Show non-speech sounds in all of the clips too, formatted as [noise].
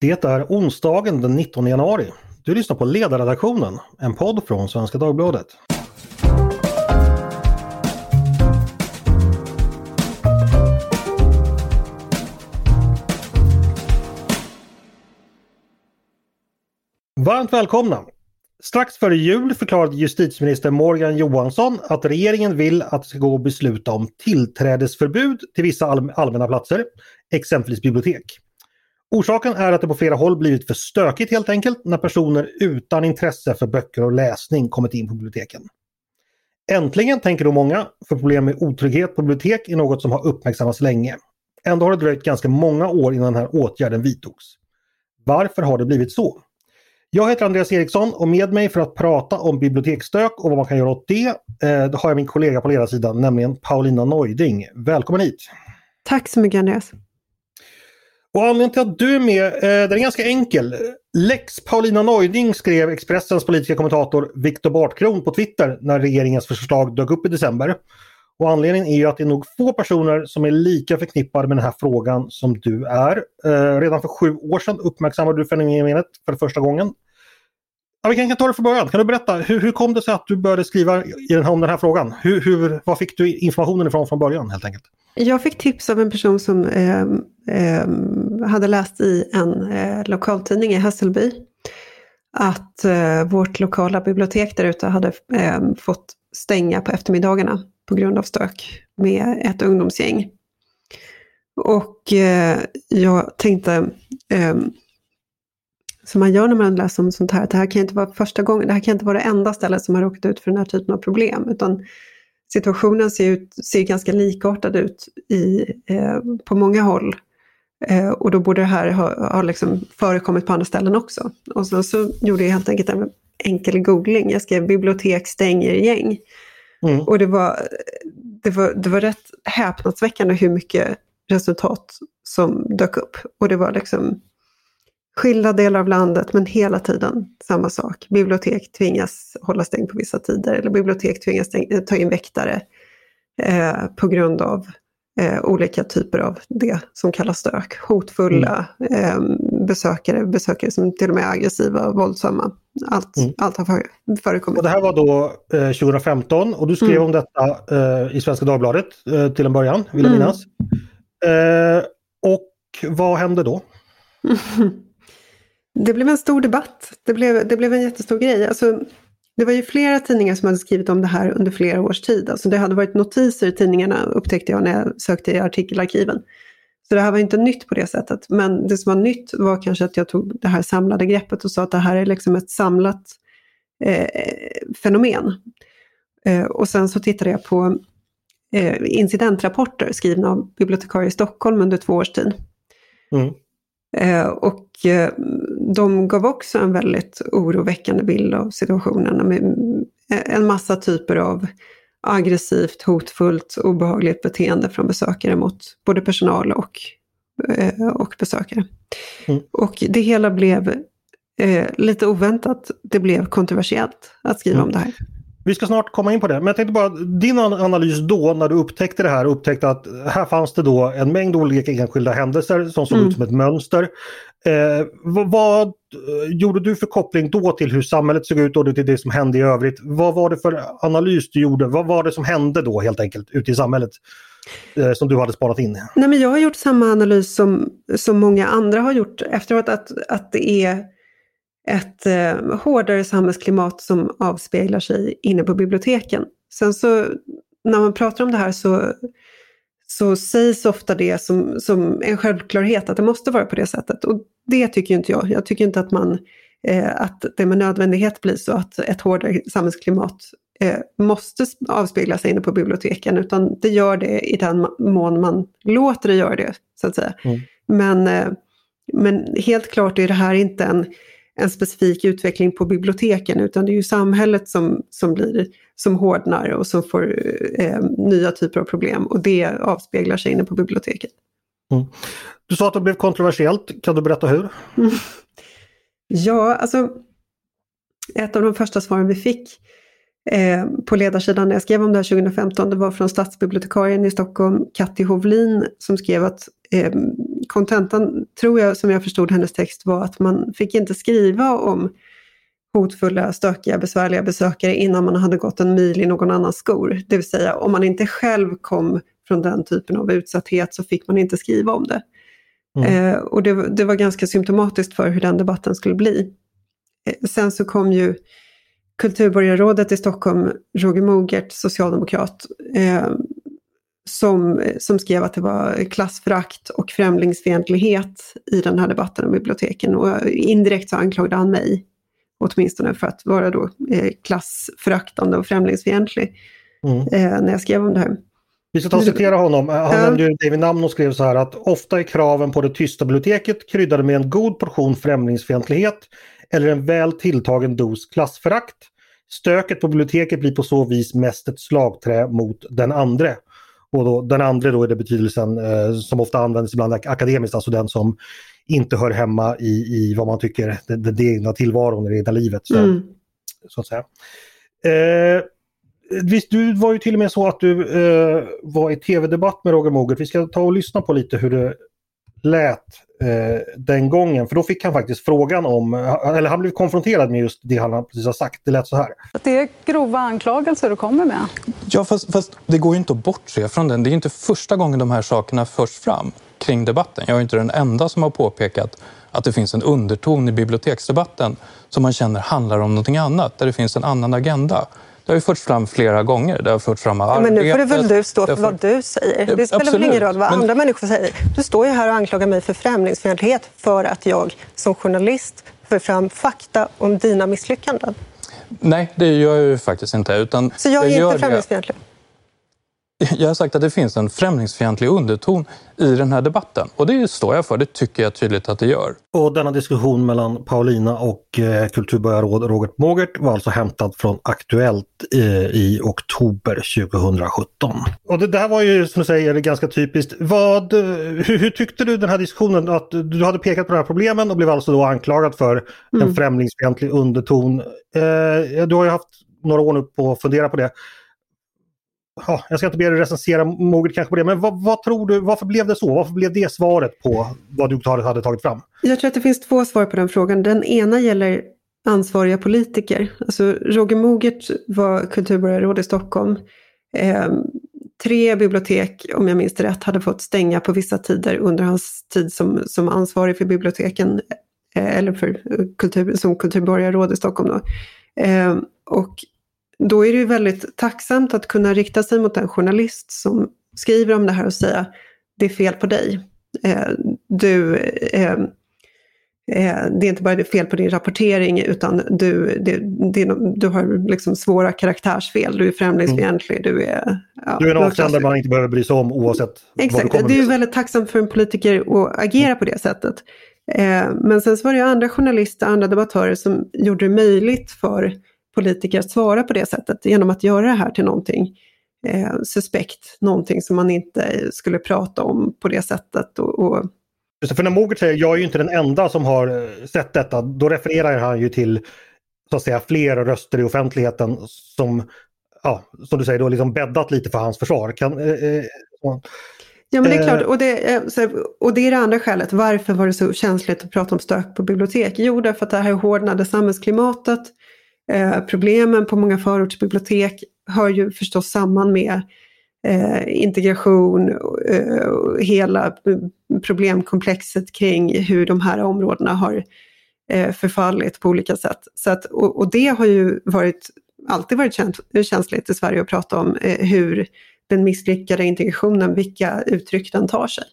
Det är onsdagen den 19 januari. Du lyssnar på Ledarredaktionen, en podd från Svenska Dagbladet. Varmt välkomna! Strax före jul förklarade justitieminister Morgan Johansson att regeringen vill att det ska gå att besluta om tillträdesförbud till vissa allmänna platser, exempelvis bibliotek. Orsaken är att det på flera håll blivit för stökigt helt enkelt när personer utan intresse för böcker och läsning kommit in på biblioteken. Äntligen tänker då många, för problem med otrygghet på bibliotek är något som har uppmärksammats länge. Ändå har det dröjt ganska många år innan den här åtgärden vidtogs. Varför har det blivit så? Jag heter Andreas Eriksson och med mig för att prata om biblioteksstök och vad man kan göra åt det eh, har jag min kollega på ledarsidan, nämligen Paulina Neuding. Välkommen hit! Tack så mycket Andreas! Och anledningen till att du är med, eh, den är ganska enkel. Lex Paulina Neuding skrev Expressens politiska kommentator Viktor Bartkron på Twitter när regeringens förslag dök upp i december. Och anledningen är ju att det är nog få personer som är lika förknippade med den här frågan som du är. Eh, redan för sju år sedan uppmärksammade du fenomenet för första gången. Ja, vi kan ta det från början. Kan du berätta, hur, hur kom det sig att du började skriva i den här, om den här frågan? Hur, hur, var fick du informationen ifrån från början helt enkelt? Jag fick tips av en person som eh, eh, hade läst i en eh, lokaltidning i Hässelby att eh, vårt lokala bibliotek där ute hade eh, fått stänga på eftermiddagarna på grund av stök med ett ungdomsgäng. Och eh, jag tänkte, ehm, som man gör när man läser om sånt här, att det här kan inte vara första gången, det här kan inte vara det enda stället som har råkat ut för den här typen av problem, utan situationen ser, ut, ser ganska likartad ut i, eh, på många håll. Eh, och då borde det här ha, ha liksom förekommit på andra ställen också. Och så, så gjorde jag helt enkelt en enkel googling. Jag skrev bibliotek stänger gäng. Mm. Och det var, det, var, det var rätt häpnadsväckande hur mycket resultat som dök upp. Och det var liksom skilda delar av landet men hela tiden samma sak. Bibliotek tvingas hålla stängt på vissa tider eller bibliotek tvingas ta in väktare eh, på grund av eh, olika typer av det som kallas stök. Hotfulla mm. eh, besökare, besökare som till och med är aggressiva och våldsamma. Allt, mm. allt har förekommit. Och det här var då 2015 och du skrev mm. om detta eh, i Svenska Dagbladet eh, till en början, vill jag mm. minnas. Eh, och vad hände då? [laughs] Det blev en stor debatt. Det blev, det blev en jättestor grej. Alltså, det var ju flera tidningar som hade skrivit om det här under flera års tid. Alltså, det hade varit notiser i tidningarna upptäckte jag när jag sökte i artikelarkiven. Så det här var inte nytt på det sättet. Men det som var nytt var kanske att jag tog det här samlade greppet och sa att det här är liksom ett samlat eh, fenomen. Eh, och sen så tittade jag på eh, incidentrapporter skrivna av bibliotekarie i Stockholm under två års tid. Mm. Eh, och eh, de gav också en väldigt oroväckande bild av situationen med en massa typer av aggressivt, hotfullt, obehagligt beteende från besökare mot både personal och, eh, och besökare. Mm. Och det hela blev eh, lite oväntat, det blev kontroversiellt att skriva mm. om det här. Vi ska snart komma in på det, men jag tänkte bara din analys då när du upptäckte det här upptäckte att här fanns det då en mängd olika enskilda händelser som såg mm. ut som ett mönster. Eh, vad, vad, gjorde du för koppling då till hur samhället såg ut och till det som hände i övrigt? Vad var det för analys du gjorde? Vad var det som hände då helt enkelt ute i samhället? Eh, som du hade spanat in? Nej, men jag har gjort samma analys som, som många andra har gjort efteråt, att, att det är ett eh, hårdare samhällsklimat som avspeglar sig inne på biblioteken. Sen så när man pratar om det här så, så sägs ofta det som, som en självklarhet att det måste vara på det sättet. Och det tycker inte jag. Jag tycker inte att, man, eh, att det med nödvändighet blir så att ett hårdare samhällsklimat eh, måste avspegla sig inne på biblioteken, utan det gör det i den mån man låter det göra det, så att säga. Mm. Men, eh, men helt klart är det här inte en en specifik utveckling på biblioteken utan det är ju samhället som, som, blir, som hårdnar och som får eh, nya typer av problem och det avspeglar sig inne på biblioteket. Mm. Du sa att det blev kontroversiellt, kan du berätta hur? Mm. Ja, alltså ett av de första svaren vi fick eh, på ledarsidan när jag skrev om det här 2015, det var från stadsbibliotekarien i Stockholm, Katti Hovlin, som skrev att eh, kontentan, tror jag, som jag förstod hennes text, var att man fick inte skriva om hotfulla, stökiga, besvärliga besökare innan man hade gått en mil i någon annans skor. Det vill säga om man inte själv kom från den typen av utsatthet så fick man inte skriva om det. Mm. Eh, och det, det, var ganska symptomatiskt för hur den debatten skulle bli. Eh, sen så kom ju kulturborgarrådet i Stockholm, Roger Mogert, socialdemokrat, eh, som, som skrev att det var klassförakt och främlingsfientlighet i den här debatten om biblioteken. Och indirekt så anklagade han mig, åtminstone för att vara då eh, klassföraktande och främlingsfientlig, mm. eh, när jag skrev om det här. Vi ska ta och citera honom. Han ja. nämnde David Namn och skrev så här att ofta är kraven på det tysta biblioteket kryddade med en god portion främlingsfientlighet eller en väl tilltagen dos klassförakt. Stöket på biblioteket blir på så vis mest ett slagträ mot den andre. Och då, den andra då är det betydelsen eh, som ofta används ibland akademiskt, alltså den som inte hör hemma i, i vad man tycker, den, den egna tillvaron, det egna livet. Så, mm. så att säga. Eh, visst, du var ju till och med så att du eh, var i tv-debatt med Roger Mogert. Vi ska ta och lyssna på lite hur det lät eh, den gången. För då fick han faktiskt frågan om, eller han blev konfronterad med just det han precis har sagt. Det lät så här. Det är grova anklagelser du kommer med. Ja, fast, fast det går ju inte att bortse från den. Det är inte första gången de här sakerna förs fram kring debatten. Jag är inte den enda som har påpekat att det finns en underton i biblioteksdebatten som man känner handlar om någonting annat, där det finns en annan agenda. Det har ju förts fram flera gånger. Det har förts fram av ja, Men nu får det väl du stå för, vad du säger. Det spelar Absolut. väl ingen roll vad men... andra människor säger. Du står ju här och anklagar mig för främlingsfientlighet för att jag som journalist för fram fakta om dina misslyckanden. Nej, det gör jag ju faktiskt inte. Utan Så jag är inte främlingsfientlig? [laughs] Jag har sagt att det finns en främlingsfientlig underton i den här debatten och det står jag för. Det tycker jag tydligt att det gör. Och denna diskussion mellan Paulina och eh, kulturborgarråd Robert Mogert var alltså hämtad från Aktuellt eh, i oktober 2017. Och det där var ju som du säger ganska typiskt. Vad, hur, hur, tyckte du den här diskussionen? Att du hade pekat på de här problemen och blev alltså då anklagad för mm. en främlingsfientlig underton. Eh, du har ju haft några år nu på att fundera på det ja, jag ska inte be dig recensera moget kanske på det, men vad, vad, tror du, varför blev det så? Varför blev det svaret på vad du hade tagit fram? Jag tror att det finns två svar på den frågan. Den ena gäller ansvariga politiker. Alltså Roger Mogert var kulturborgarråd i Stockholm. Eh, tre bibliotek, om jag minns det rätt, hade fått stänga på vissa tider under hans tid som, som ansvarig för biblioteken, eh, eller för kultur, som kulturborgarråd i Stockholm. Då. Eh, och då är det ju väldigt tacksamt att kunna rikta sig mot en journalist som skriver om det här och säga det är fel på dig. Eh, du, eh, eh, det är inte bara fel på din rapportering utan du, det, det, du har liksom svåra karaktärsfel, du är främlingsfientlig, mm. du är... Ja, du är en avsändare man inte behöver bry sig om oavsett Exakt, det är väldigt tacksamt för en politiker att agera mm. på det sättet. Men sen så var det andra journalister, andra debattörer som gjorde det möjligt för politiker att svara på det sättet genom att göra det här till någonting eh, suspekt, någonting som man inte skulle prata om på det sättet. Och, och... För när Mogert säger jag är ju inte den enda som har eh, sett detta, då refererar han ju till så att säga fler röster i offentligheten som, ja, som du säger, då liksom bäddat lite för hans försvar. Kan, eh, eh Ja men det är klart, och det, och det är det andra skälet. Varför var det så känsligt att prata om stök på bibliotek? Jo, därför att det här hårdnade samhällsklimatet Eh, problemen på många förortsbibliotek hör ju förstås samman med eh, integration eh, och hela problemkomplexet kring hur de här områdena har eh, förfallit på olika sätt. Så att, och, och, det har ju varit, alltid varit känt, känsligt i Sverige att prata om eh, hur den misslyckade integrationen, vilka uttryck den tar sig.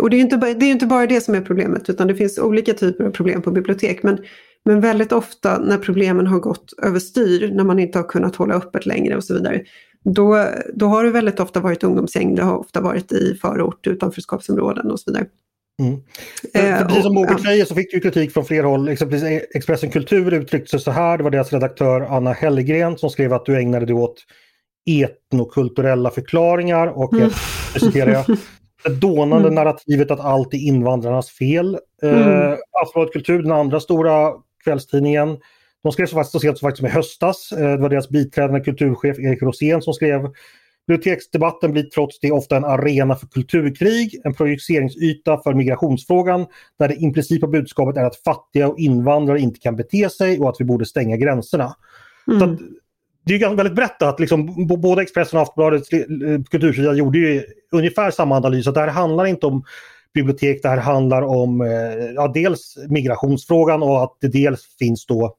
Och det är ju inte, det är inte bara det som är problemet utan det finns olika typer av problem på bibliotek. Men men väldigt ofta när problemen har gått överstyr, när man inte har kunnat hålla öppet längre och så vidare, då, då har det väldigt ofta varit ungdomsgäng, det har ofta varit i förort, utanförskapsområden och så vidare. Mm. Eh, Precis som Mogert säger så fick du kritik från flera håll. Exempelvis Expressen Kultur uttryckte sig så här. Det var deras redaktör Anna Hellgren som skrev att du ägnade dig åt etnokulturella förklaringar och mm. jag citerar jag. [laughs] Det dånande mm. narrativet att allt är invandrarnas fel. Eh, mm. Eh, Aftonbladet Kultur, den andra stora kvällstidningen. De skrev så, faktiskt, så sent som faktiskt i höstas. Eh, det var deras biträdande kulturchef Erik Rosén som skrev Biblioteksdebatten blir trots det ofta en arena för kulturkrig, en projiceringsyta för migrationsfrågan där det implicita budskapet är att fattiga och invandrare inte kan bete sig och att vi borde stänga gränserna. Mm. Så det är väldigt brett att liksom, både Expressen och Aftonbladets kultursida gjorde ju ungefär samma analys. Att det här handlar inte om bibliotek, det här handlar om eh, ja, dels migrationsfrågan och att det dels finns då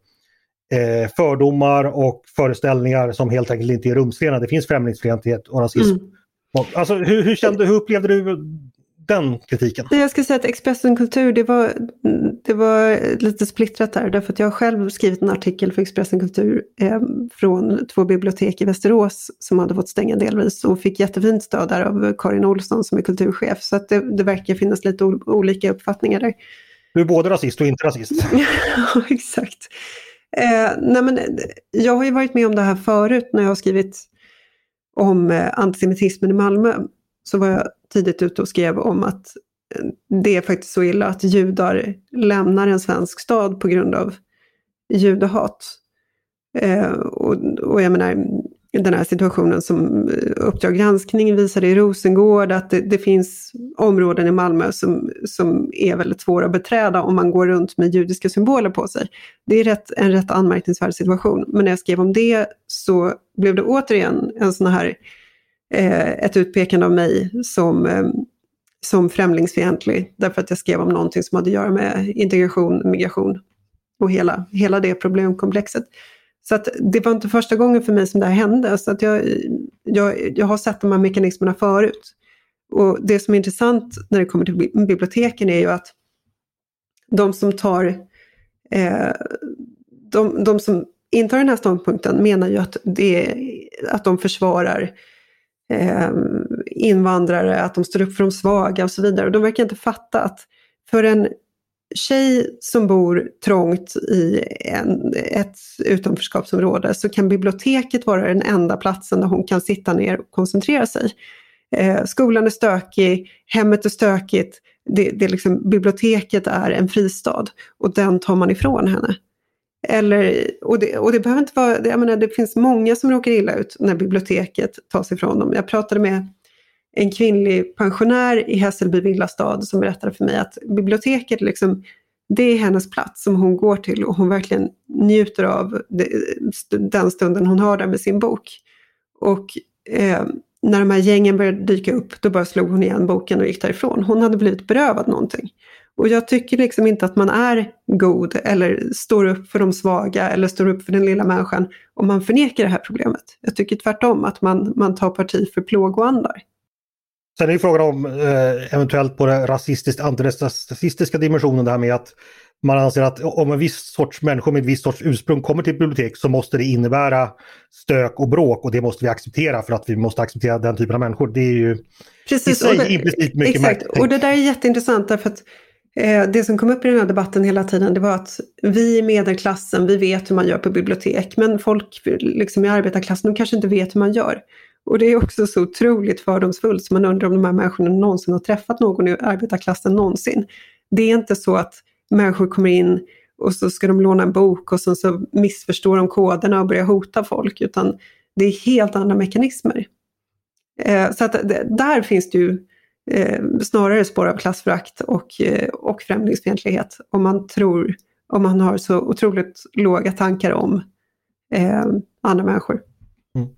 eh, fördomar och föreställningar som helt enkelt inte är rumsrena. Det finns främlingsfientlighet och rasism. Mm. Alltså, hur, hur, kände, hur upplevde du den kritiken? Jag ska säga att Expressen Kultur, det var, det var lite splittrat där. Därför att jag har själv skrivit en artikel för Expressen Kultur eh, från två bibliotek i Västerås som hade fått stänga delvis och fick jättefint stöd där av Karin Olsson som är kulturchef. Så att det, det verkar finnas lite olika uppfattningar där. Du är både rasist och inte rasist. [laughs] ja, exakt. Eh, nej men, jag har ju varit med om det här förut när jag har skrivit om eh, antisemitismen i Malmö. Så var jag tidigt ute och skrev om att eh, det är faktiskt så illa att judar lämnar en svensk stad på grund av judehat. Eh, och, och jag menar, den här situationen som eh, Uppdrag granskning visade i Rosengård, att det, det, finns områden i Malmö som, som är väldigt svåra att beträda om man går runt med judiska symboler på sig. Det är rätt, en rätt anmärkningsvärd situation. Men när jag skrev om det så blev det återigen en sån här, eh, Eh, ett utpekande av mig som, eh, som främlingsfientlig, därför att jag skrev om någonting som hade att göra med integration, migration och hela, hela det problemkomplexet. Så att det var inte första gången för mig som det här hände. Så att jag, jag, jag har sett de här mekanismerna förut. Och det som är intressant när det kommer till biblioteken är ju att de som tar eh, de, de som intar den här ståndpunkten menar ju att, det, att de försvarar eh, invandrare, att de står upp för de svaga och så vidare. Och de verkar inte fatta att för en tjej som bor trångt i en, ett utanförskapsområde så kan biblioteket vara den enda platsen där hon kan sitta ner och koncentrera sig. Eh, skolan är stökig, hemmet är stökigt, det, det liksom, biblioteket är en fristad och den tar man ifrån henne. Eller, och, det, och det behöver inte vara, jag menar, det finns många som råkar illa ut när biblioteket tas ifrån dem. Jag pratade med en kvinnlig pensionär i Hässelby villastad som berättade för mig att biblioteket liksom, det är hennes plats som hon går till och hon verkligen njuter av den stunden hon har där med sin bok. Och eh, när de här gängen började dyka upp, då bara slog hon igen boken och gick därifrån. Hon hade blivit berövad någonting. Och jag tycker liksom inte att man är god eller står upp för de svaga eller står upp för den lilla människan om man förnekar det här problemet. Jag tycker tvärtom att man, man tar parti för plågoandar. Sen är ju frågan om eh, eventuellt på den rasistiskt antirasistiska dimensionen det här med att man anser att om en viss sorts människor med ett visst sorts ursprung kommer till ett bibliotek så måste det innebära stök och bråk och det måste vi acceptera för att vi måste acceptera den typen av människor. Det är ju Precis, i sig det, implicit mycket Exakt, märkligt. och det där är jätteintressant därför att Eh, det som kom upp i den här debatten hela tiden det var att vi i medelklassen, vi vet hur man gör på bibliotek men folk liksom i arbetarklassen de kanske inte vet hur man gör. Och det är också så otroligt fördomsfullt så man undrar om de här människorna någonsin har träffat någon i arbetarklassen någonsin. Det är inte så att människor kommer in och så ska de låna en bok och så, så missförstår de koderna och börjar hota folk utan det är helt andra mekanismer. Eh, så att där finns det ju Eh, snarare spår av klassförakt och, eh, och främlingsfientlighet om man tror, om man har så otroligt låga tankar om eh, andra människor. Mm.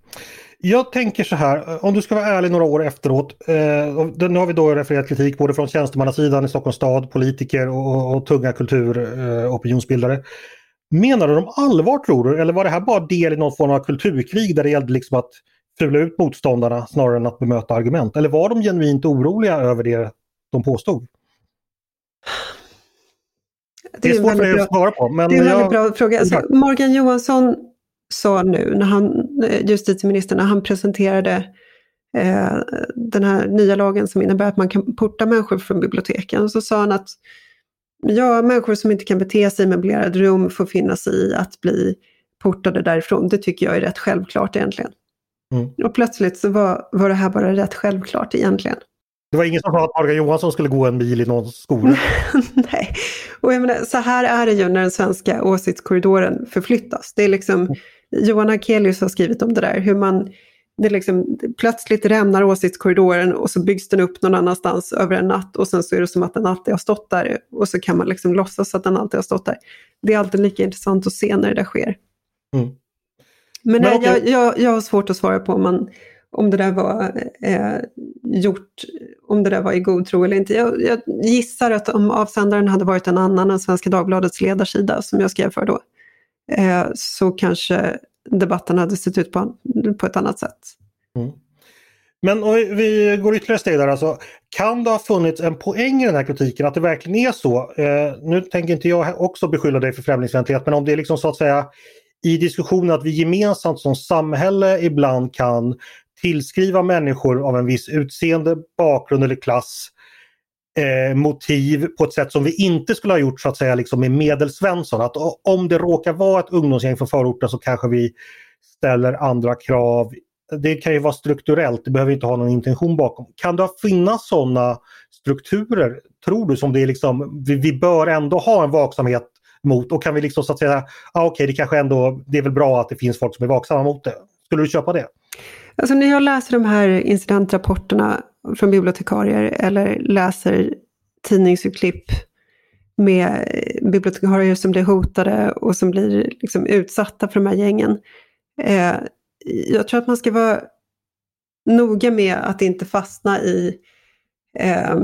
Jag tänker så här, om du ska vara ärlig några år efteråt. Eh, nu har vi då refererat kritik både från tjänstemannasidan i Stockholms stad, politiker och, och tunga kulturopinionsbildare. Eh, Menar du de allvar tror du? Eller var det här bara del i någon form av kulturkrig där det gällde liksom att fula ut motståndarna snarare än att bemöta argument? Eller var de genuint oroliga över det de påstod? Det är, det är svårt för dig att svara på. Men det är en väldigt bra fråga. Alltså, Morgan Johansson sa nu, när han, eh, justitieministern, när han presenterade eh, den här nya lagen som innebär att man kan porta människor från biblioteken, så sa han att ja, människor som inte kan bete sig i möblerade rum får finna sig i att bli portade därifrån. Det tycker jag är rätt självklart egentligen. Mm. Och plötsligt så var, var det här bara rätt självklart egentligen. Det var ingen som sa att Morgan Johansson skulle gå en mil i någon skola? [laughs] Nej, och jag menar, så här är det ju när den svenska åsiktskorridoren förflyttas. Det är liksom, mm. Johan Akelius har skrivit om det där, hur man det liksom, plötsligt rämnar åsiktskorridoren och så byggs den upp någon annanstans över en natt och sen så är det som att den alltid har stått där och så kan man liksom låtsas att den alltid har stått där. Det är alltid lika intressant att se när det där sker. Mm. Men, Men jag, jag, jag har svårt att svara på om, man, om det där var eh, gjort, om det där var i god tro eller inte. Jag, jag gissar att om avsändaren hade varit en annan än Svenska Dagbladets ledarsida som jag skrev för då, eh, så kanske debatten hade sett ut på, på ett annat sätt. Mm. Men vi går ytterligare steg där alltså. Kan det ha funnits en poäng i den här kritiken att det verkligen är så? Eh, nu tänker inte jag också beskylla dig för främlingsfientlighet men om det är liksom så att säga i diskussionen att vi gemensamt som samhälle ibland kan tillskriva människor av en viss utseende, bakgrund eller klass eh, motiv på ett sätt som vi inte skulle ha gjort så att säga liksom med medelsvensson. Att om det råkar vara ett ungdomsgäng från förorten så kanske vi ställer andra krav. Det kan ju vara strukturellt, det behöver inte ha någon intention bakom. Kan det finnas sådana strukturer, tror du, som det är liksom, vi, vi bör ändå ha en vaksamhet mot och kan vi liksom så att säga, ah, okej okay, det kanske ändå, det är väl bra att det finns folk som är vaksamma mot det. Skulle du köpa det? Alltså när jag läser de här incidentrapporterna från bibliotekarier eller läser tidningsurklipp med bibliotekarier som blir hotade och som blir liksom utsatta för de här gängen. Eh, jag tror att man ska vara noga med att inte fastna i eh,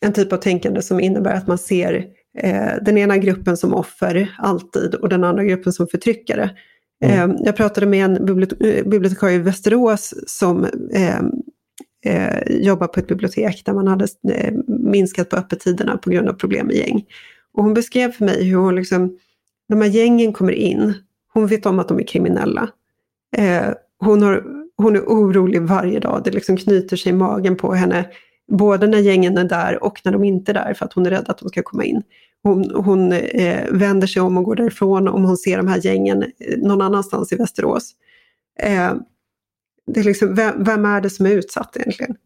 en typ av tänkande som innebär att man ser eh, den ena gruppen som offer alltid och den andra gruppen som förtryckare. Mm. Eh, jag pratade med en bibliotekarie i Västerås som eh, eh, jobbar på ett bibliotek där man hade eh, minskat på öppettiderna på grund av problem med gäng. Och hon beskrev för mig hur hon liksom, de här gängen kommer in, hon vet om att de är kriminella. Eh, hon, har, hon är orolig varje dag, det liksom knyter sig i magen på henne, både när gängen är där och när de inte är där för att hon är rädd att de ska komma in. Hon, hon eh, vänder sig om och går därifrån om hon ser de här gängen eh, någon annanstans i Västerås. Eh, det är liksom, vem, vem, är det som är utsatt egentligen?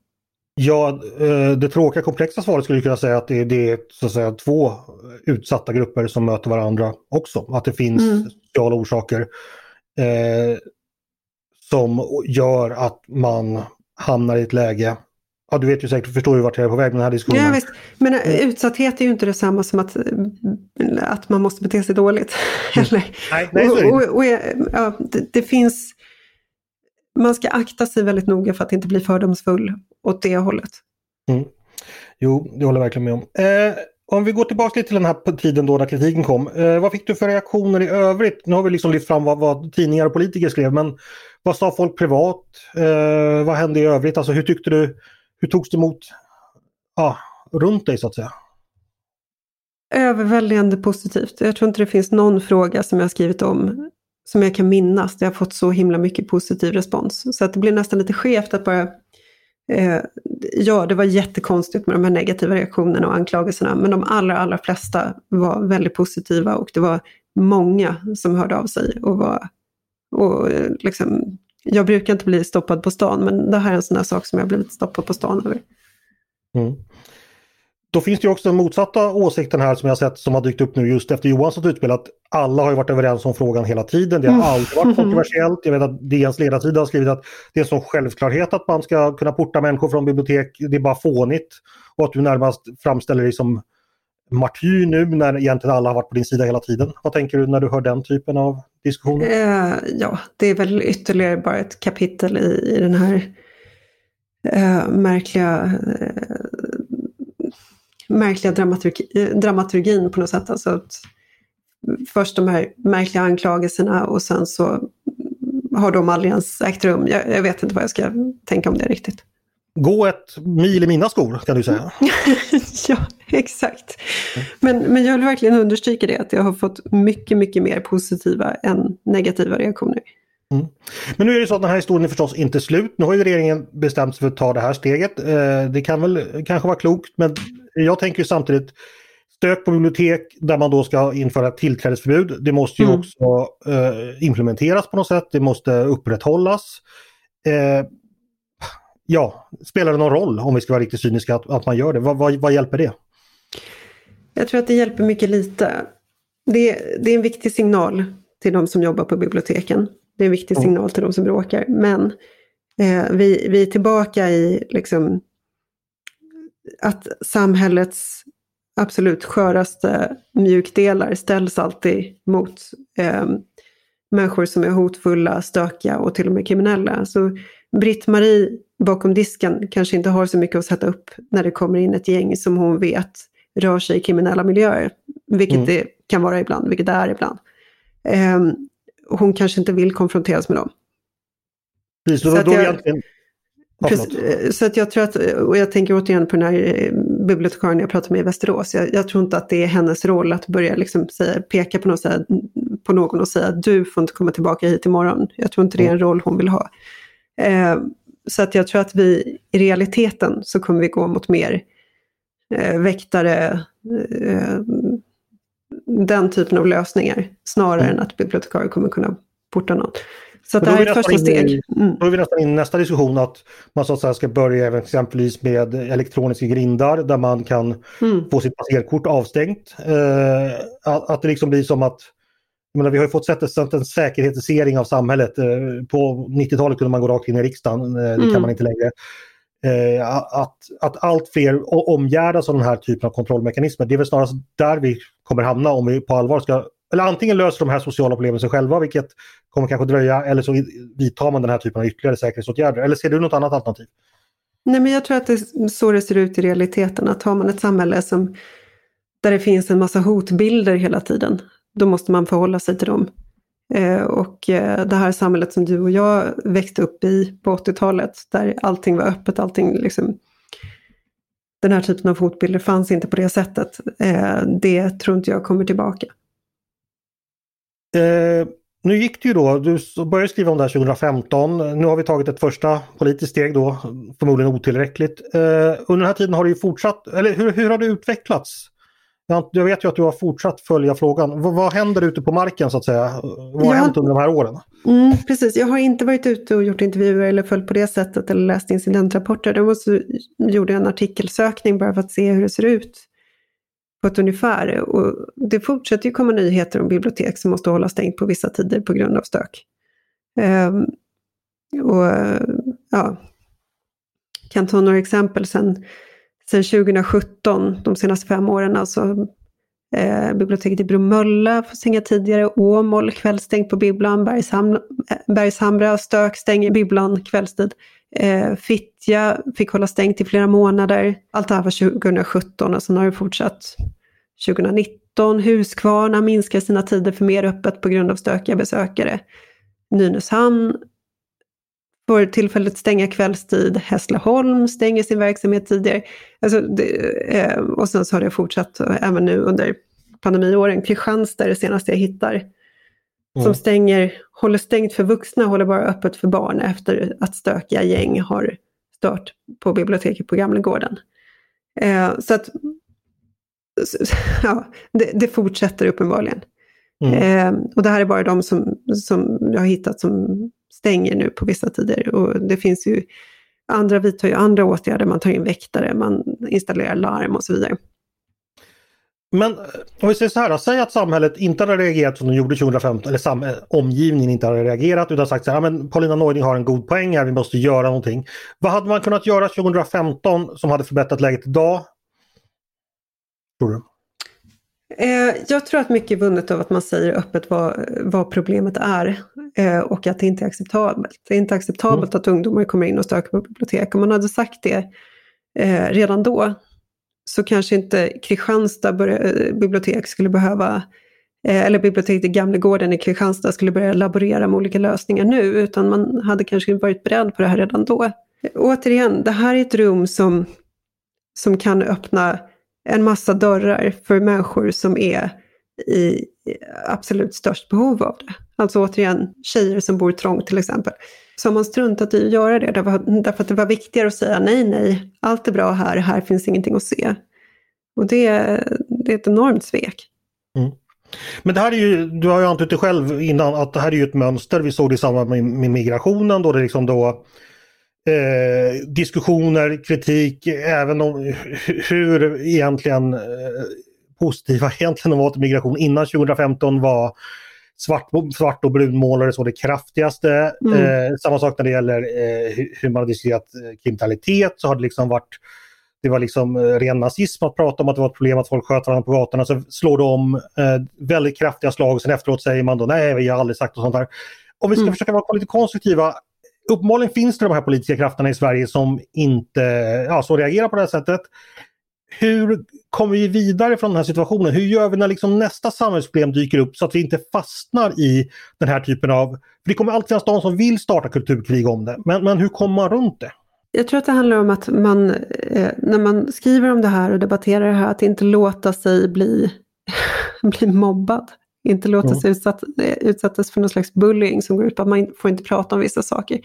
Ja, eh, det tråkiga komplexa svaret skulle kunna säga att det, det, är så att säga, två utsatta grupper som möter varandra också. Att det finns mm. sociala orsaker eh, som gör att man hamnar i ett läge Ja, du vet ju säkert, förstår ju vart jag är på väg med den här diskussionen. Ja, visst. Men mm. utsatthet är ju inte detsamma som att, att man måste bete sig dåligt. Mm. [laughs] nej, nej, det. Och, och, och, ja, det, det, finns man ska akta sig väldigt noga för att inte bli fördomsfull åt det hållet. Mm. Jo, det håller jag verkligen med om. Eh, om vi går tillbaka lite till den här tiden då när kritiken kom. Eh, vad fick du för reaktioner i övrigt? Nu har vi liksom lyft fram vad, vad tidningar och politiker skrev, men vad sa folk privat? Eh, vad hände i övrigt? Alltså hur tyckte du, hur togs det emot ja, runt dig så att säga? Överväldigande positivt. Jag tror inte det finns någon fråga som jag skrivit om som jag kan minnas, det har fått så himla mycket positiv respons. Så att det blir nästan lite skevt att bara eh, Ja, det var jättekonstigt med de här negativa reaktionerna och anklagelserna, men de allra, allra flesta var väldigt positiva och det var många som hörde av sig och var och eh, liksom, jag brukar inte bli stoppad på stan, men det här är en sån här sak som jag blivit stoppad på stan över. Mm. Då finns det ju också den motsatta åsikten här som jag sett som har dykt upp nu just efter Johanssons utspel att alla har varit överens om frågan hela tiden. Det har mm. aldrig varit [laughs] kontroversiellt. Jag vet att DNs ledarsida har skrivit att det är en sån självklarhet att man ska kunna porta människor från bibliotek. Det är bara fånigt. Och att du närmast framställer dig som martyr nu när egentligen alla har varit på din sida hela tiden. Vad tänker du när du hör den typen av diskussioner? Eh, ja, det är väl ytterligare bara ett kapitel i, i den här eh, märkliga eh, märkliga dramaturgi, dramaturgin på något sätt. Alltså att först de här märkliga anklagelserna och sen så har de aldrig ens ägt rum. Jag, jag vet inte vad jag ska tänka om det riktigt. Gå ett mil i mina skor kan du säga. [laughs] ja, exakt. Men, men jag vill verkligen understryka det, att jag har fått mycket, mycket mer positiva än negativa reaktioner. Mm. Men nu är det så att den här historien är förstås inte slut. Nu har ju regeringen bestämt sig för att ta det här steget. Eh, det kan väl kanske vara klokt men jag tänker samtidigt stök på bibliotek där man då ska införa tillträdesförbud. Det måste ju mm. också eh, implementeras på något sätt. Det måste upprätthållas. Ja, spelar det någon roll om vi ska vara riktigt cyniska att, att man gör det? Vad, vad, vad, hjälper det? Jag tror att det hjälper mycket lite. Det, det är en viktig signal till de som jobbar på biblioteken. Det är en viktig signal till de som bråkar. Men Eh, vi, vi är tillbaka i liksom att samhällets absolut sköraste mjukdelar ställs alltid mot eh, människor som är hotfulla, stökiga och till och med kriminella. Så Britt-Marie bakom disken kanske inte har så mycket att sätta upp när det kommer in ett gäng som hon vet rör sig i kriminella miljöer. Vilket mm. det kan vara ibland, vilket det är ibland. Eh, hon kanske inte vill konfronteras med dem. Precis, då, då jag, egentligen... Precis, så att jag tror att, och jag tänker återigen på den här eh, bibliotekarien jag pratade med i Västerås. Jag, jag, tror inte att det är hennes roll att börja liksom säga, peka på någon, säga, på någon och säga att du får inte komma tillbaka hit imorgon. Jag tror inte det är en mm. roll hon vill ha. Eh, så att jag tror att vi i realiteten så kommer vi gå mot mer eh, väktare, eh, den typen av lösningar, snarare mm. än att bibliotekarier kommer kunna porta någon. Så det här är ett första steg. Mm. Då är vi nästan in i nästa diskussion att man så att säga ska börja även exempelvis med elektroniska grindar där man kan mm. få sitt passerkort avstängt. Eh, att, att det liksom blir som att menar, vi har ju fått sett en säkerhetisering av samhället. Eh, på 90-talet kunde man gå rakt in i riksdagen, eh, det mm. kan man inte längre. Eh, att, att allt fler omgärdas av den här typen av kontrollmekanismer. Det är väl snarast där vi kommer hamna om vi på allvar ska eller antingen löser de här sociala problemen sig själva, vilket kommer kanske dröja, eller så vidtar man den här typen av ytterligare säkerhetsåtgärder. Eller ser du något annat alternativ? Nej, men jag tror att det är så det ser ut i realiteten, att har man ett samhälle som, där det finns en massa hotbilder hela tiden, då måste man förhålla sig till dem. Eh, och eh, det här samhället som du och jag växte upp i på 80-talet, där allting var öppet, allting liksom, den här typen av hotbilder fanns inte på det sättet. Eh, det tror inte jag kommer tillbaka. Eh, nu gick det ju då, du började skriva om det här 2015. Nu har vi tagit ett första politiskt steg då, förmodligen otillräckligt. Eh, under den här tiden har det ju fortsatt, eller hur, hur har det utvecklats? Jag vet ju att du har fortsatt följa frågan. V vad händer ute på marken så att säga? Vad har ja, hänt under de här åren? Mm, precis, jag har inte varit ute och gjort intervjuer eller följt på det sättet eller läst incidentrapporter. Däremot så gjorde jag en artikelsökning bara för att se hur det ser ut på ett ungefär. Och det fortsätter ju komma nyheter om bibliotek som måste hålla stängt på vissa tider på grund av stök. Um, och ja, kan ta några exempel sen, sen 2017, de senaste fem åren. Alltså, eh, biblioteket i Bromölla får stänga tidigare, Åmål kvällstängt på bibblan, Bergshamra, eh, Bergshamra stök stänger bibblan kvällstid. Eh, Fittja fick hålla stängt i flera månader. Allt det här var 2017 och sen har det fortsatt 2019. Huskvarna minskar sina tider för mer öppet på grund av stökiga besökare. Nynäshamn får tillfället stänga kvällstid. Hässleholm stänger sin verksamhet tidigare. Alltså det, eh, och sen så har det fortsatt även nu under pandemiåren. Kristianstad är det senaste jag hittar. Mm. Som stänger, håller stängt för vuxna, håller bara öppet för barn efter att stökiga gäng har stört på biblioteket på Gamlegården. Eh, så att [laughs] ja, det, det fortsätter uppenbarligen. Mm. Eh, och det här är bara de som, som jag har hittat som stänger nu på vissa tider. Och det finns ju andra vidtar ju andra åtgärder, man tar in väktare, man installerar larm och så vidare. Men om vi säger så här, säg att samhället inte hade reagerat som de gjorde 2015, eller sam, eh, omgivningen inte hade reagerat utan sagt så här, men Paulina Neuding har en god poäng här, vi måste göra någonting. Vad hade man kunnat göra 2015 som hade förbättrat läget idag? Tror du? Eh, jag tror att mycket är vunnet av att man säger öppet vad, vad problemet är eh, och att det inte är acceptabelt. Det är inte acceptabelt mm. att ungdomar kommer in och stökar på bibliotek. Om man hade sagt det eh, redan då så kanske inte Kristianstad bibliotek skulle behöva eller biblioteket i Gamlegården i Kristianstad skulle börja laborera med olika lösningar nu, utan man hade kanske varit beredd på det här redan då. Återigen, det här är ett rum som, som kan öppna en massa dörrar för människor som är i absolut störst behov av det. Alltså återigen, tjejer som bor trångt till exempel. Så har man struntat i att göra det därför att det var viktigare att säga nej, nej, allt är bra här, här finns ingenting att se. Och det, det är ett enormt svek. Mm. Men det här är ju, du har ju antytt det själv innan, att det här är ju ett mönster. Vi såg det i samband med, med migrationen då det liksom då eh, diskussioner, kritik, även om hur egentligen eh, positiva [laughs] egentligen de var till migration innan 2015 var svart, svart och brunmålare så det kraftigaste. Mm. Eh, samma sak när det gäller eh, hur man har diskuterat eh, kriminalitet så har det liksom varit det var liksom eh, ren nazism att prata om att det var ett problem att folk sköt varandra på gatorna. Så slår de eh, väldigt kraftiga slag och sen efteråt säger man då nej, vi har aldrig sagt och sånt där. Om vi ska mm. försöka vara lite konstruktiva. Uppenbarligen finns det de här politiska krafterna i Sverige som inte ja, så reagerar på det här sättet. Hur kommer vi vidare från den här situationen? Hur gör vi när liksom nästa samhällsproblem dyker upp så att vi inte fastnar i den här typen av... För Det kommer alltid finnas de som vill starta kulturkrig om det, men, men hur kommer man runt det? Jag tror att det handlar om att man, eh, när man skriver om det här och debatterar det här, att inte låta sig bli, [laughs] bli mobbad. Inte låta sig utsatt, eh, utsättas för någon slags bullying som går ut på att man får inte prata om vissa saker.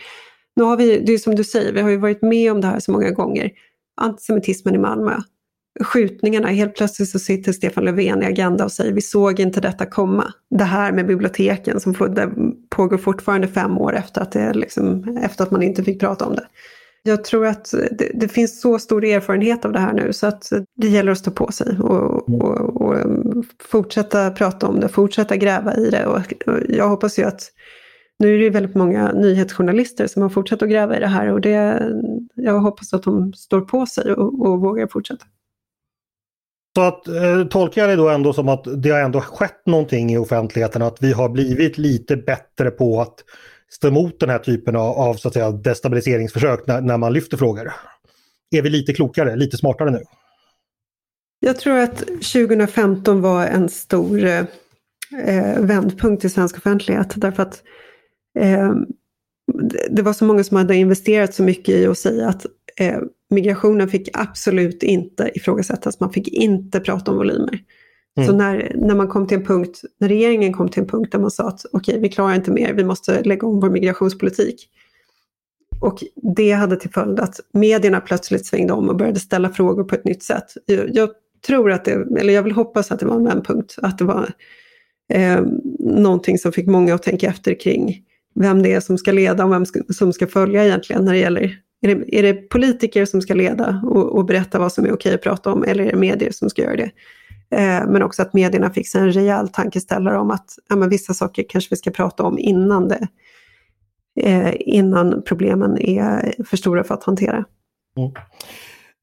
Nu har vi, det är som du säger, vi har ju varit med om det här så många gånger. Antisemitismen i Malmö, skjutningarna, helt plötsligt så sitter Stefan Löfven i Agenda och säger vi såg inte detta komma. Det här med biblioteken som pågår fortfarande fem år efter att, det liksom, efter att man inte fick prata om det. Jag tror att det, det, finns så stor erfarenhet av det här nu så att det gäller att stå på sig och, mm. och, och um, fortsätta prata om det, fortsätta gräva i det. Och, och jag hoppas ju att nu är det väldigt många nyhetsjournalister som har fortsatt att gräva i det här och det, jag hoppas att de står på sig och, och vågar fortsätta. Så att eh, tolkar jag det då ändå som att det har ändå skett någonting i offentligheten, att vi har blivit lite bättre på att stå emot den här typen av, av så att säga, destabiliseringsförsök när, när man lyfter frågor. Är vi lite klokare, lite smartare nu? Jag tror att 2015 var en stor eh, vändpunkt i svensk offentlighet därför att eh, det var så många som hade investerat så mycket i att säga att eh, migrationen fick absolut inte ifrågasättas. Man fick inte prata om volymer. Mm. Så när, när man kom till en punkt, när regeringen kom till en punkt där man sa att okej, okay, vi klarar inte mer, vi måste lägga om vår migrationspolitik. Och det hade till följd att medierna plötsligt svängde om och började ställa frågor på ett nytt sätt. Jag, jag tror att det, eller jag vill hoppas att det var en vändpunkt, att det var eh, någonting som fick många att tänka efter kring vem det är som ska leda och vem som ska följa egentligen när det gäller är det, är det politiker som ska leda och, och, berätta vad som är okej att prata om eller är det medier som ska göra det? Eh, men också att medierna fick sig en rejäl tankeställare om att ja, men vissa saker kanske vi ska prata om innan, det, eh, innan problemen är för stora för att hantera. Mm.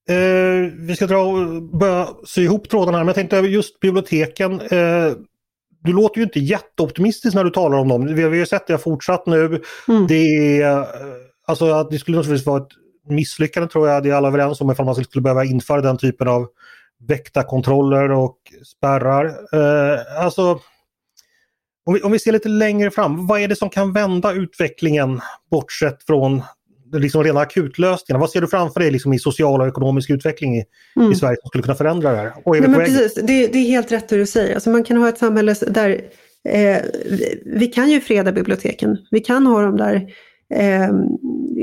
Eh, vi ska dra och börja sy ihop trådarna här, men jag tänkte just biblioteken. Eh, du låter ju inte jätteoptimistisk när du talar om dem. Vi har ju sett det fortsatt nu. Mm. Det är, alltså att det skulle naturligtvis vara ett misslyckande tror jag det är alla överens om ifall man skulle behöva införa den typen av väktarkontroller och spärrar. Eh, alltså, om vi, om vi ser lite längre fram, vad är det som kan vända utvecklingen bortsett från liksom rena akutlösningarna? Vad ser du framför dig liksom, i social och ekonomisk utveckling i, mm. i Sverige som skulle kunna förändra det här? Nej, men precis, det, det, är helt rätt det du säger. Alltså man kan ha ett samhälle där eh, vi kan ju freda biblioteken. Vi kan ha de där eh,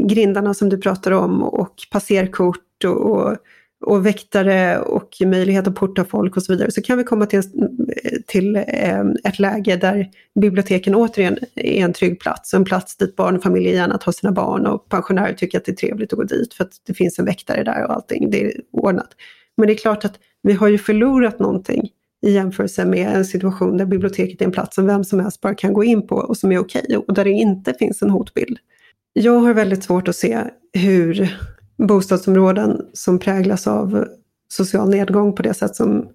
grindarna som du pratar om och passerkort och, och och väktare och möjlighet att porta folk och så vidare, så kan vi komma till, till ehm, ett läge där biblioteken återigen är en trygg plats. En plats dit barnfamiljer gärna tar sina barn och pensionärer tycker att det är trevligt att gå dit för att det finns en väktare där och allting, det är ordnat. Men det är klart att vi har ju förlorat någonting i jämförelse med en situation där biblioteket är en plats som vem som helst bara kan gå in på och som är okej okay, och där det inte finns en hotbild. Jag har väldigt svårt att se hur bostadsområden som präglas av social nedgång på det sätt som,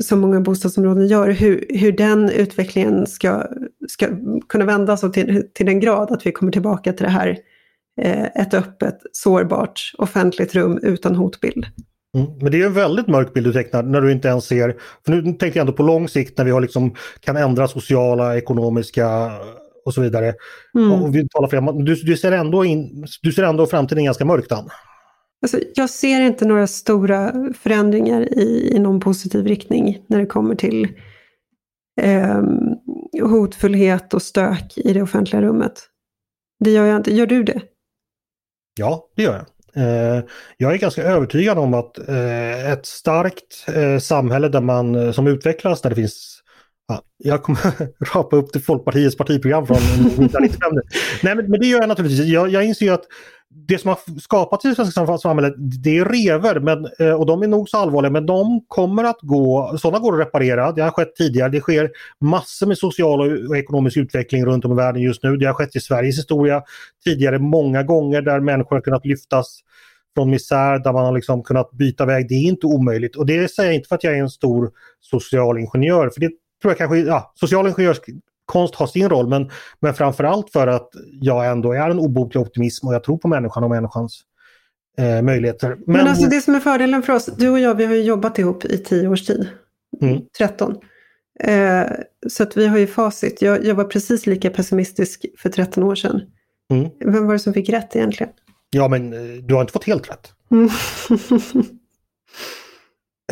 som många bostadsområden gör, hur, hur den utvecklingen ska, ska kunna vändas till, till den grad att vi kommer tillbaka till det här eh, ett öppet, sårbart, offentligt rum utan hotbild. Mm, men det är en väldigt mörk bild du tecknar när du inte ens ser, för nu tänker jag ändå på lång sikt när vi har liksom, kan ändra sociala, ekonomiska och så vidare. Mm. Och vi talar för, du, du, ser ändå in, du ser ändå framtiden ganska mörkt an. Alltså, jag ser inte några stora förändringar i, i någon positiv riktning när det kommer till eh, hotfullhet och stök i det offentliga rummet. Det gör jag inte. Gör du det? Ja, det gör jag. Eh, jag är ganska övertygad om att eh, ett starkt eh, samhälle där man, som utvecklas, där det finns Ja, jag kommer [laughs] rapa upp till Folkpartiets partiprogram från 1995. Nej, men, men, det gör jag naturligtvis. Jag, jag inser ju att det som har skapats i det svenska samhället, det är rever men, eh, och de är nog så allvarliga men de kommer att gå, sådana går att reparera. Det har skett tidigare. Det sker massor med social och ekonomisk utveckling runt om i världen just nu. Det har skett i Sveriges historia tidigare många gånger där människor har kunnat lyftas från misär, där man har liksom kunnat byta väg. Det är inte omöjligt och det säger jag inte för att jag är en stor socialingenjör. För det tror jag kanske, ja, social ingenjörskonst har sin roll men, men framförallt för att jag ändå är en obotlig optimism och jag tror på människan och människans eh, möjligheter. Men, men alltså det som är fördelen för oss, du och jag vi har ju jobbat ihop i tio års tid. Mm. 13. Eh, så att vi har ju facit. Jag, jag, var precis lika pessimistisk för 13 år sedan. Mm. Vem var det som fick rätt egentligen? Ja men eh, du har inte fått helt rätt. Mm. [laughs]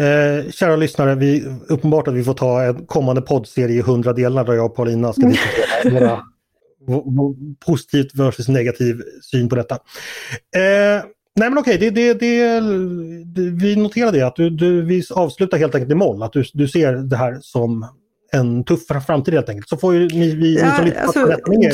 Eh, kära lyssnare, vi, uppenbart att vi får ta en kommande poddserie i 100 delar där jag och Paulina ska diskutera våra positivt versus negativ syn på detta. Eh, nej men okej, det, det, det, vi noterar det att du, du, vi avslutar helt enkelt i moll. Att du, du ser det här som en tuffare framtid helt enkelt. Så får ju ni, vi, ja, ni som lyssnar alltså,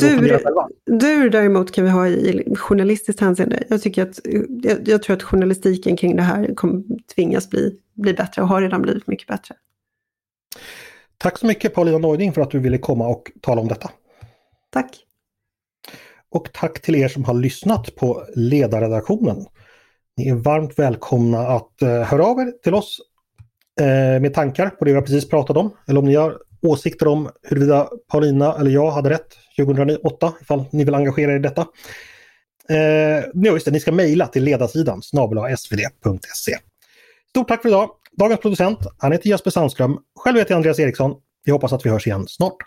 dur, dur däremot kan vi ha i journalistiskt hänseende. Jag, tycker att, jag, jag, tror att journalistiken kring det här kommer tvingas bli, bli bättre och har redan blivit mycket bättre. Tack så mycket Paulina Neuding för att du ville komma och tala om detta. Tack. Och tack till er som har lyssnat på ledarredaktionen. Ni är varmt välkomna att uh, höra av er till oss uh, med tankar på det vi precis pratat om. Eller om ni har åsikter om huruvida Paulina eller jag hade rätt 2008 ifall ni vill engagera er i detta. Eh, just det, ni ska mejla till ledarsidan snabel svd.se. Stort tack för idag! Dagens producent, han heter Jesper Sandström. Själv heter jag Andreas Eriksson. Vi hoppas att vi hörs igen snart.